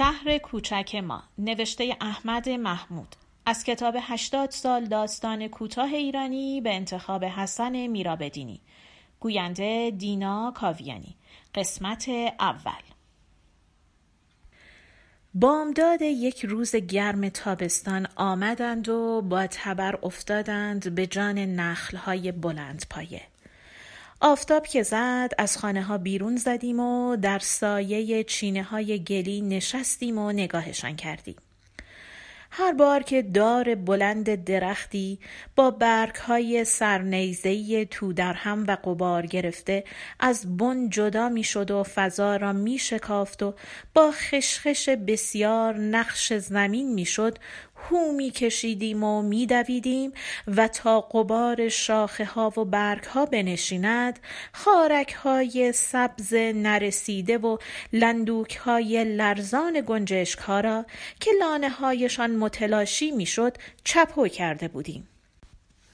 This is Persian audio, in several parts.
شهر کوچک ما نوشته احمد محمود. از کتاب 80 سال داستان کوتاه ایرانی به انتخاب حسن میرابدینی. گوینده دینا کاویانی. قسمت اول. بامداد یک روز گرم تابستان آمدند و با تبر افتادند به جان نخلهای بلند پایه. آفتاب که زد از خانه ها بیرون زدیم و در سایه چینه های گلی نشستیم و نگاهشان کردیم. هر بار که دار بلند درختی با برگ های سرنیزهی تو در هم و قبار گرفته از بن جدا می شد و فضا را می شکافت و با خشخش بسیار نقش زمین می شد هو می کشیدیم و می دویدیم و تا قبار شاخه ها و برگ ها بنشیند خارک های سبز نرسیده و لندوک های لرزان گنجشک ها را که لانه هایشان متلاشی می شد چپو کرده بودیم.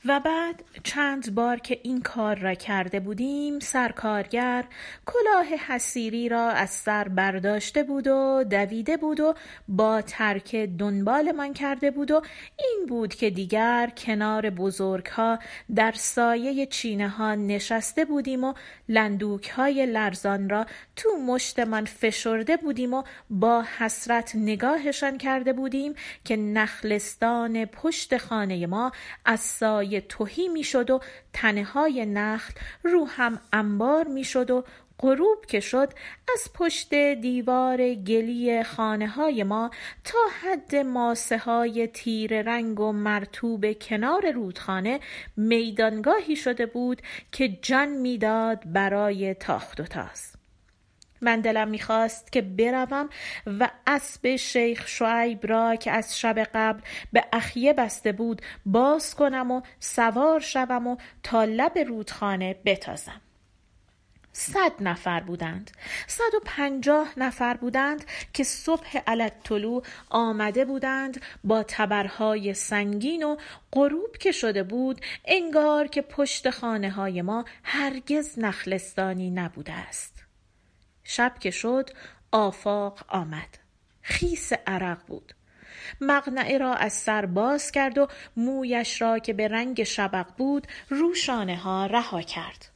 و بعد چند بار که این کار را کرده بودیم سرکارگر کلاه حسیری را از سر برداشته بود و دویده بود و با ترک دنبالمان کرده بود و این بود که دیگر کنار بزرگ ها در سایه چینه ها نشسته بودیم و لندوک های لرزان را تو مشتمان فشرده بودیم و با حسرت نگاهشان کرده بودیم که نخلستان پشت خانه ما از سایه توهی می‌شد و تنه های نخل رو هم انبار می‌شد و غروب که شد از پشت دیوار گلی خانه های ما تا حد ماسه های تیر رنگ و مرتوب کنار رودخانه میدانگاهی شده بود که جان می‌داد برای تاخت و تاز من دلم می‌خواست که بروم و اسب شیخ شعیب را که از شب قبل به اخیه بسته بود باز کنم و سوار شوم و تا لب رودخانه بتازم. صد نفر بودند. صد و پنجاه نفر بودند که صبح علت طلوع آمده بودند با تبرهای سنگین و غروب که شده بود انگار که پشت خانه های ما هرگز نخلستانی نبوده است. شب که شد آفاق آمد. خیس عرق بود. مقنعه را از سر باز کرد و مویش را که به رنگ شبق بود روشانه ها رها کرد.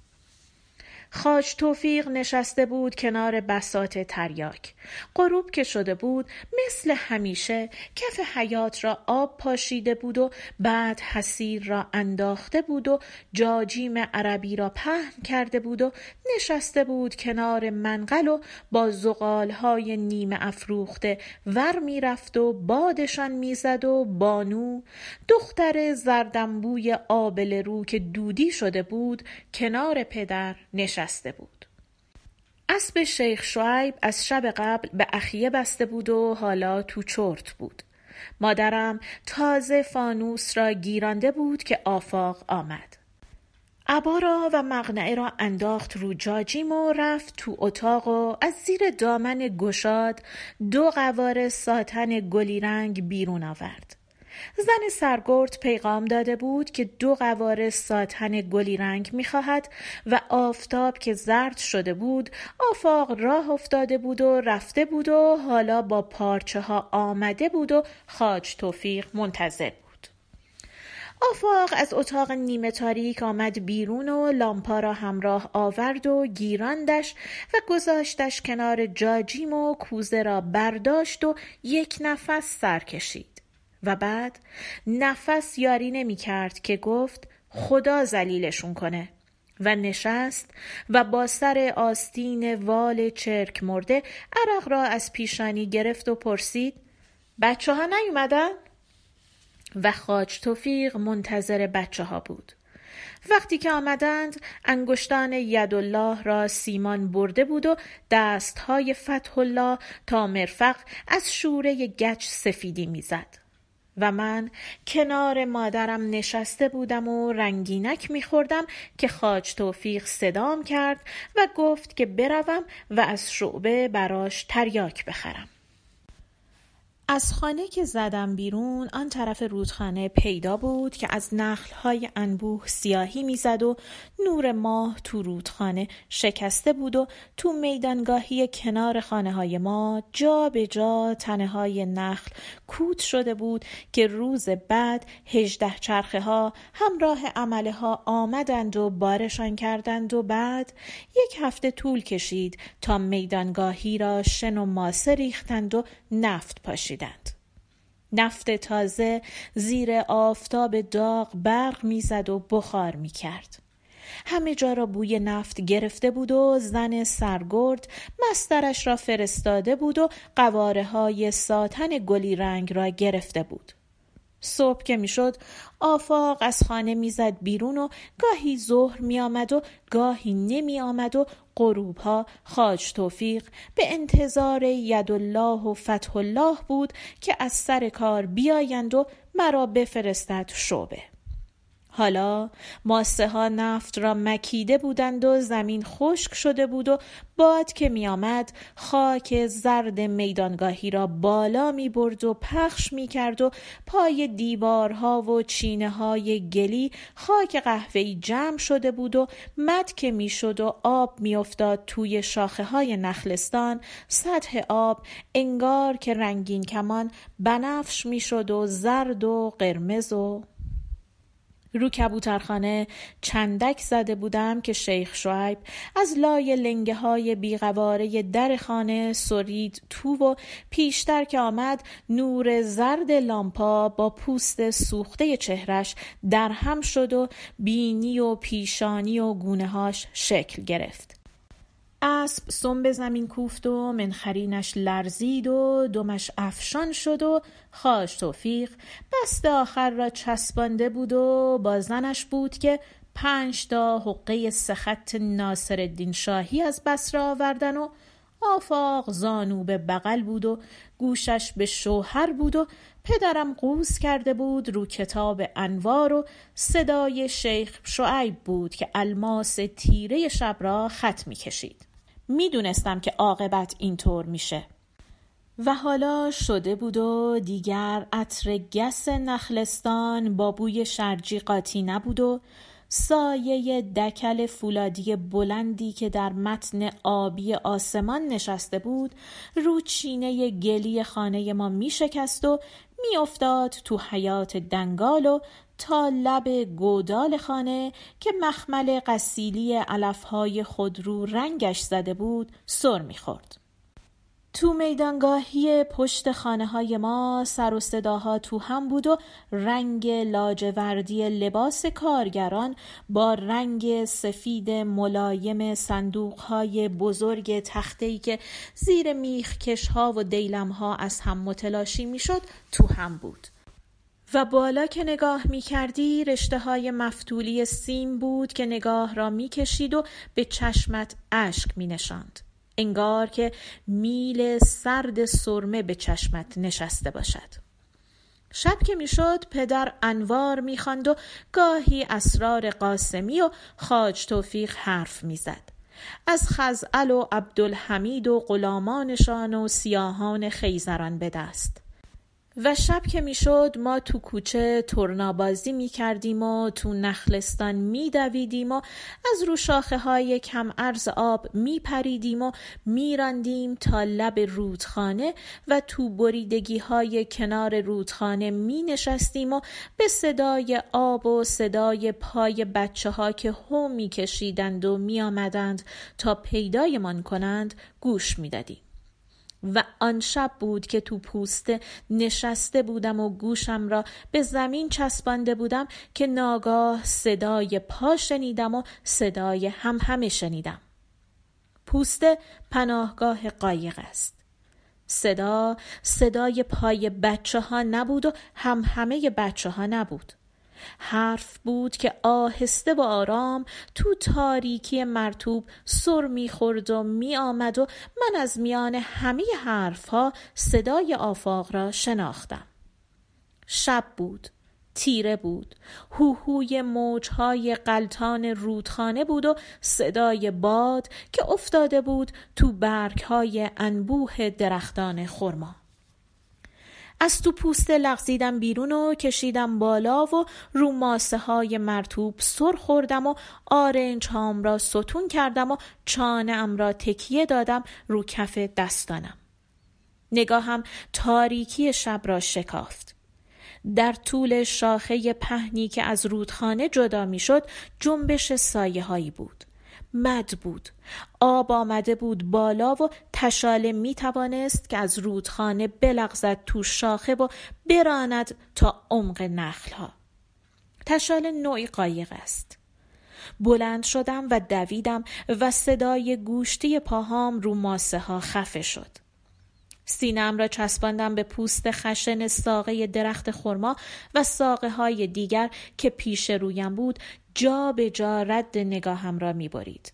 خاج توفیق نشسته بود کنار بسات تریاک. غروب که شده بود مثل همیشه کف حیات را آب پاشیده بود و بعد حسیر را انداخته بود و جاجیم عربی را پهن کرده بود و نشسته بود کنار منقل و با زغالهای نیمه افروخته ور می‌رفت و بادشان می‌زد و بانو. دختر زردنبوی آبل رو که دودی شده بود کنار پدر نشسته بود اسب شیخ شعیب از شب قبل به اخیه بسته بود و حالا تو چرت بود. مادرم تازه فانوس را گیرانده بود که آفاق آمد. عبا را و مغنعه را انداخت رو جاجیم و رفت تو اتاق و از زیر دامن گشاد دو قوار ساتن گلی رنگ بیرون آورد. زن سرگرد پیغام داده بود که دو قوار ساتن گلی رنگ می‌خواهد و آفتاب که زرد شده بود آفاق راه افتاده بود و رفته بود و حالا با پارچه ها آمده بود و خاج توفیق منتظر بود آفاق از اتاق نیمه تاریک آمد بیرون و لامپا را همراه آورد و گیراندش و گذاشتش کنار جاجیم و کوزه را برداشت و یک نفس سر کشید. و بعد نفس یاری نمی کرد که گفت خدا زلیلشون کنه و نشست و با سر آستین وال چرک مرده عرق را از پیشانی گرفت و پرسید بچه ها نیومدن؟ و خاج توفیق منتظر بچه ها بود. وقتی که آمدند انگشتان یدالله را سیمان برده بود و دستهای فتح الله تا مرفق از شوره گچ سفیدی می‌زد. و من کنار مادرم نشسته بودم و رنگینک میخوردم که خاج توفیق صدام کرد و گفت که بروم و از شعبه براش تریاک بخرم. از خانه که زدم بیرون آن طرف رودخانه پیدا بود که از نخلهای انبوه سیاهی می‌زد و نور ماه تو رودخانه شکسته بود و تو میدانگاهی کنار خانه های ما جا به جا تنه های نخل کود شده بود که روز بعد هجده چرخه ها همراه عمله ها آمدند و بارشان کردند و بعد یک هفته طول کشید تا میدانگاهی را شن و ماسه ریختند و نفت پاشیدند نفت تازه زیر آفتاب داغ برق می‌زد و بخار می‌کرد. همه جا را بوی نفت گرفته بود و زن سرگرد مسترش را فرستاده بود و قواره های ساتن گلی رنگ را گرفته بود. صبح که می‌شد آفاق از خانه می‌زد بیرون و گاهی ظهر می آمد و گاهی نمی آمد و غروب ها خاج توفیق به انتظار الله و فتح الله بود که از سر کار بیایند و مرا بفرستد شعبه. حالا ماسه ها نفت را مکیده بودند و زمین خشک شده بود و باد که می آمد خاک زرد میدانگاهی را بالا می برد و پخش می کرد و پای دیوارها و چینه های گلی خاک قهوه‌ای جمع شده بود و مد که می شد و آب می افتاد توی شاخه های نخلستان سطح آب انگار که رنگین کمان بنفش می شد و زرد و قرمز و رو کبوترخانه چندک زده بودم که شیخ شعیب از لای لنگه های بیغواره در خانه سرید تو و پیشتر که آمد نور زرد لامپا با پوست سوخته چهرش در هم شد و بینی و پیشانی و گونه هاش شکل گرفت. اسب سم زمین کوفت و منخرینش لرزید و دمش افشان شد و خاش توفیق بست آخر را چسبانده بود و با زنش بود که پنج تا حقه سخت ناصر الدین شاهی از بسره آوردن و آفاق زانو به بغل بود و گوشش به شوهر بود و پدرم قوز کرده بود رو کتاب انوار و صدای شیخ شعیب بود که الماس تیره شب را خط می کشید. می‌دونستم که عاقبت اینطور میشه. و حالا شده بود و دیگر عطر گس نخلستان با بوی شرجی قاطی نبود و سایه دکل فولادی بلندی که در متن آبی آسمان نشسته بود رو چینه گلی خانه ما می شکست و می افتاد تو حیات دنگال و تا لب گودال خانه که مخمل قسیلی علفهای خودرو رنگش زده بود سر می‌خورد. تو میدانگاهی پشت خانه های ما سر و صداها تو هم بود و رنگ لاجوردی لباس کارگران با رنگ سفید ملایم صندوق های بزرگ تختهی که زیر میخکش ها و دیلم ها از هم متلاشی می‌شد تو هم بود. و بالا که نگاه می کردی رشته های مفتولی سیم بود که نگاه را می کشید و به چشمت اشک می نشاند. انگار که میل سرد سرمه به چشمت نشسته باشد. شب که می‌شد پدر انوار می‌خواند و گاهی اسرار قاسمی و خاج توفیق حرف می‌زد. از خزعل و عبدالحمید و غلامانشان و سیاهان خیزران به دست. و شب که می‌شد ما تو کوچه ترنابازی می کردیم و تو نخلستان می دویدیم و از رو شاخه های کم ارز آب می پریدیم و می راندیم تا لب رودخانه و تو بریدگی های کنار رودخانه می نشستیم و به صدای آب و صدای پای بچه ها که هم می کشیدند و می آمدند تا پیدایمان کنند گوش می دادیم. و آن شب بود که تو پوسته نشسته بودم و گوشم را به زمین چسبانده بودم که ناگاه صدای پا شنیدم و صدای هم همه شنیدم. پوسته پناهگاه قایق است. صدا صدای پای بچه ها نبود و هم همه بچه ها نبود. حرف بود که آهسته و آرام تو تاریکی مرتوب سر می‌خورد و میآمد و من از میان همه حرفها صدای آفاق را شناختم. شب بود تیره بود هوهوی موجهای قلتان رودخانه بود و صدای باد که افتاده بود تو برگهای انبوه درختان خرما. از تو پوست لغزیدم بیرون و کشیدم بالا و رو ماسه های مرتوب سر خوردم و آرنج هام را ستون کردم و چانه ام را تکیه دادم رو کف دستانم. نگاهم تاریکی شب را شکافت. در طول شاخه پهنی که از رودخانه جدا می‌شد جنبش سایه هایی بود. مد بود. آب آمده بود بالا و تشاله می توانست که از رودخانه بلغزد تو شاخه و براند تا عمق نخلها. تشاله نوعی قایق است. بلند شدم و دویدم و صدای گوشتی پاهام رو ماسه ها خفه شد. سینم را چسباندم به پوست خشن ساقه درخت خرما و ساقه های دیگر که پیش رویم بود جا به جا رد نگاهم را می برید.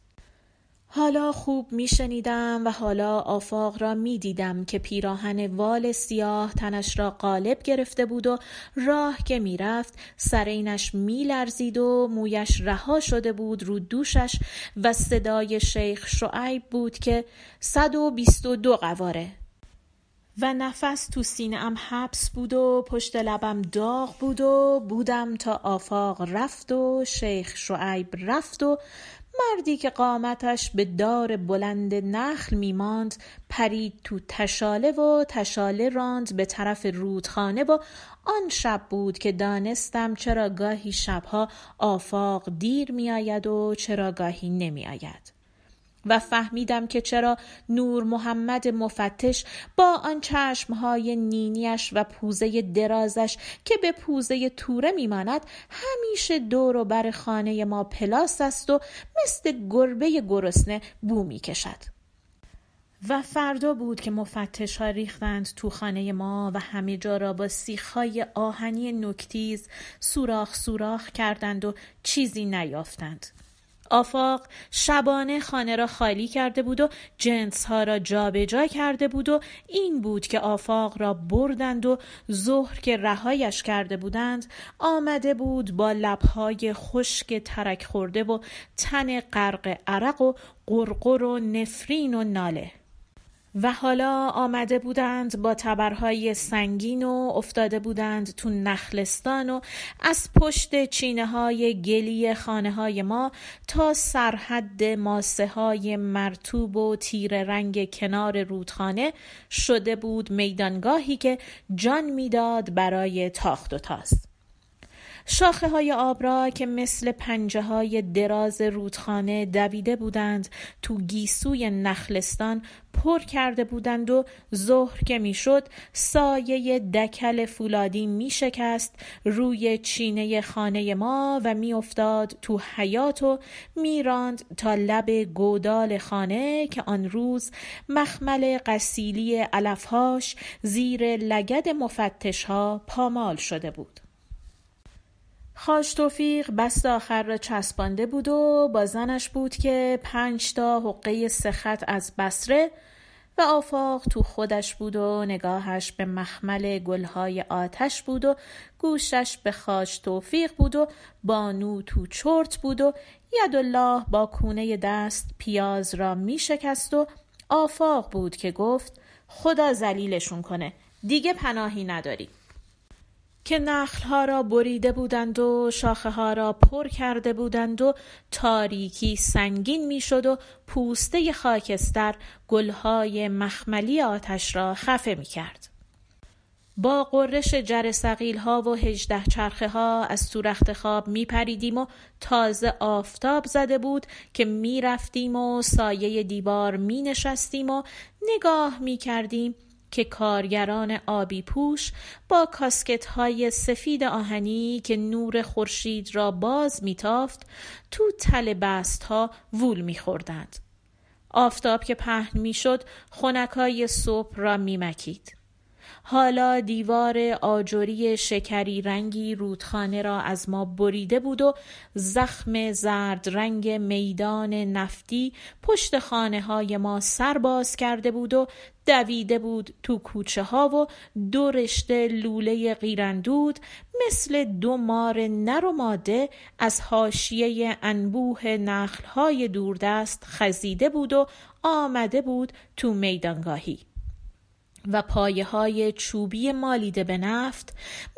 حالا خوب می شنیدم و حالا آفاق را می دیدم که پیراهن وال سیاه تنش را قالب گرفته بود و راه که می رفت سرینش می لرزید و مویش رها شده بود رو دوشش و صدای شیخ شعیب بود که صد و بیست و دو قواره و نفس تو سینه ام حبس بود و پشت لبم داغ بود و بودم تا آفاق رفت و شیخ شعیب رفت و مردی که قامتش به دار بلند نخل میماند پرید تو تشاله و تشاله راند به طرف رودخانه و آن شب بود که دانستم چرا گاهی شبها آفاق دیر میآید و چرا گاهی نمیآید. و فهمیدم که چرا نور محمد مفتش با آن چشمهای نینیش و پوزه درازش که به پوزه توره میماند همیشه دور و بر خانه ما پلاس است و مثل گربه گرسنه بو می‌کشد. و فردا بود که مفتش ها ریختند تو خانه ما و همه جا را با سیخهای آهنی نکتیز سوراخ سوراخ کردند و چیزی نیافتند. آفاق شبانه خانه را خالی کرده بود و جنس ها را جابجا جا کرده بود و این بود که آفاق را بردند و ظهر که رهایش کرده بودند آمده بود با لبهای خشک ترک خورده و تن غرق عرق و قرقر و نفرین و ناله. و حالا آمده بودند با تبرهای سنگین و افتاده بودند تو نخلستان و از پشت چینه های گلی خانه های ما تا سرحد ماسه های مرتوب و تیر رنگ کنار رودخانه شده بود میدانگاهی که جان می‌داد برای تاخت و تاست. شاخه های آب را که مثل پنجه های دراز رودخانه دویده بودند تو گیسوی نخلستان پر کرده بودند و ظهر که می‌شد سایه دکل فولادی می شکست روی چینه خانه ما و میافتاد تو حیات و میراند تا لب گودال خانه که آن روز مخمل قسیلی علفهاش زیر لگد مفتش ها پامال شده بود. خاش توفیق بست آخر را چسبانده بود و با زنش بود که پنج تا حقه سخت از بسره و آفاق تو خودش بود و نگاهش به مخمل گلهای آتش بود و گوشش به خاش توفیق بود و بانو تو چرت بود و الله با کونه دست پیاز را می شکست و آفاق بود که گفت خدا زلیلشون کنه دیگه پناهی نداری. که نخلها را بریده بودند و شاخه ها را پر کرده بودند و تاریکی سنگین می‌شد و پوسته خاکستر گلهای مخملی آتش را خفه می کرد. با قررش جر سقیل ها و هجده چرخه ها از تو رخت خواب می پریدیم و تازه آفتاب زده بود که می رفتیم و سایه دیوار می نشستیم و نگاه می کردیم که کارگران آبی پوش با کاسکت های سفید آهنی که نور خورشید را باز میتافت تو تل بست ها وول میخوردند. آفتاب که پهن می‌شد خونکای صبح را میمکید. حالا دیوار آجوری شکری رنگی رودخانه را از ما بریده بود و زخم زرد رنگ میدان نفتی پشت خانه های ما سرباز کرده بود و دویده بود تو کوچه ها و دو رشته لوله قیرندود مثل دو مار نر و ماده از حاشیه انبوه نخل های دوردست خزیده بود و آمده بود تو میدانگاهی. و پایه های چوبی مالیده به نفت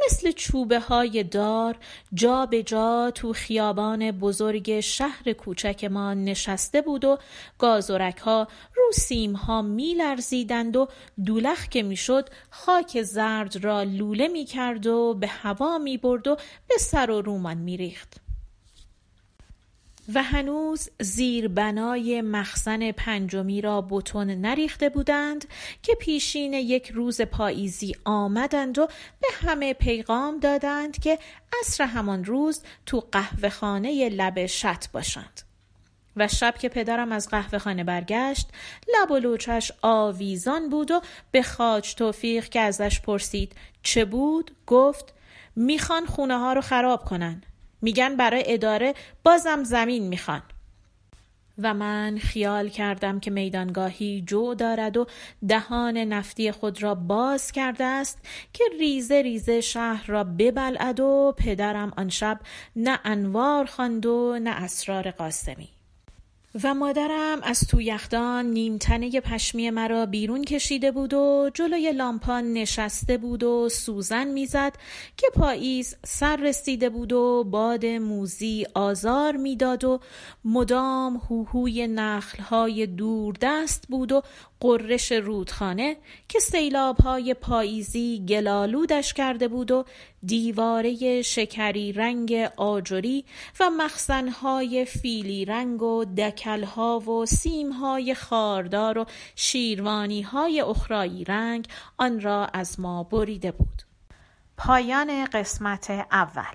مثل چوبه های دار جا به جا تو خیابان بزرگ شهر کوچک ما نشسته بود و گازورک ها رو سیم ها می لرزیدند و دولخ که می شد خاک زرد را لوله می کرد و به هوا می برد و به سر و رومان می ریخت. و هنوز زیر بنای مخزن پنجمی را بتون نریخته بودند که پیشین یک روز پاییزی آمدند و به همه پیغام دادند که عصر همان روز تو قهوه خانه لب شط باشند. و شب که پدرم از قهوه خانه برگشت لب و لوچش آویزان بود و به خاج توفیق که ازش پرسید چه بود گفت می‌خوان خونه ها رو خراب کنن میگن برای اداره بازم زمین می‌خوان. و من خیال کردم که میدانگاهی جو دارد و دهان نفتی خود را باز کرده است که ریزه ریزه شهر را ببلعد و پدرم آن شب نه انوار خواند و نه اسرار قاسمی. و مادرم از تو یخدان نیمتنه پشمی مرا بیرون کشیده بود و جلوی لامپان نشسته بود و سوزن می‌زد که پاییز سر رسیده بود و باد موزی آزار می‌داد و مدام هوهوی نخلهای دست بود و قررش رودخانه که سیلابهای پاییزی گلالودش کرده بود و دیواره شکری رنگ آجری و مخزنهای فیلی رنگ و دکلها و سیمهای خاردار و شیروانیهای اخرایی رنگ آن را از ما بریده بود. پایان قسمت اول.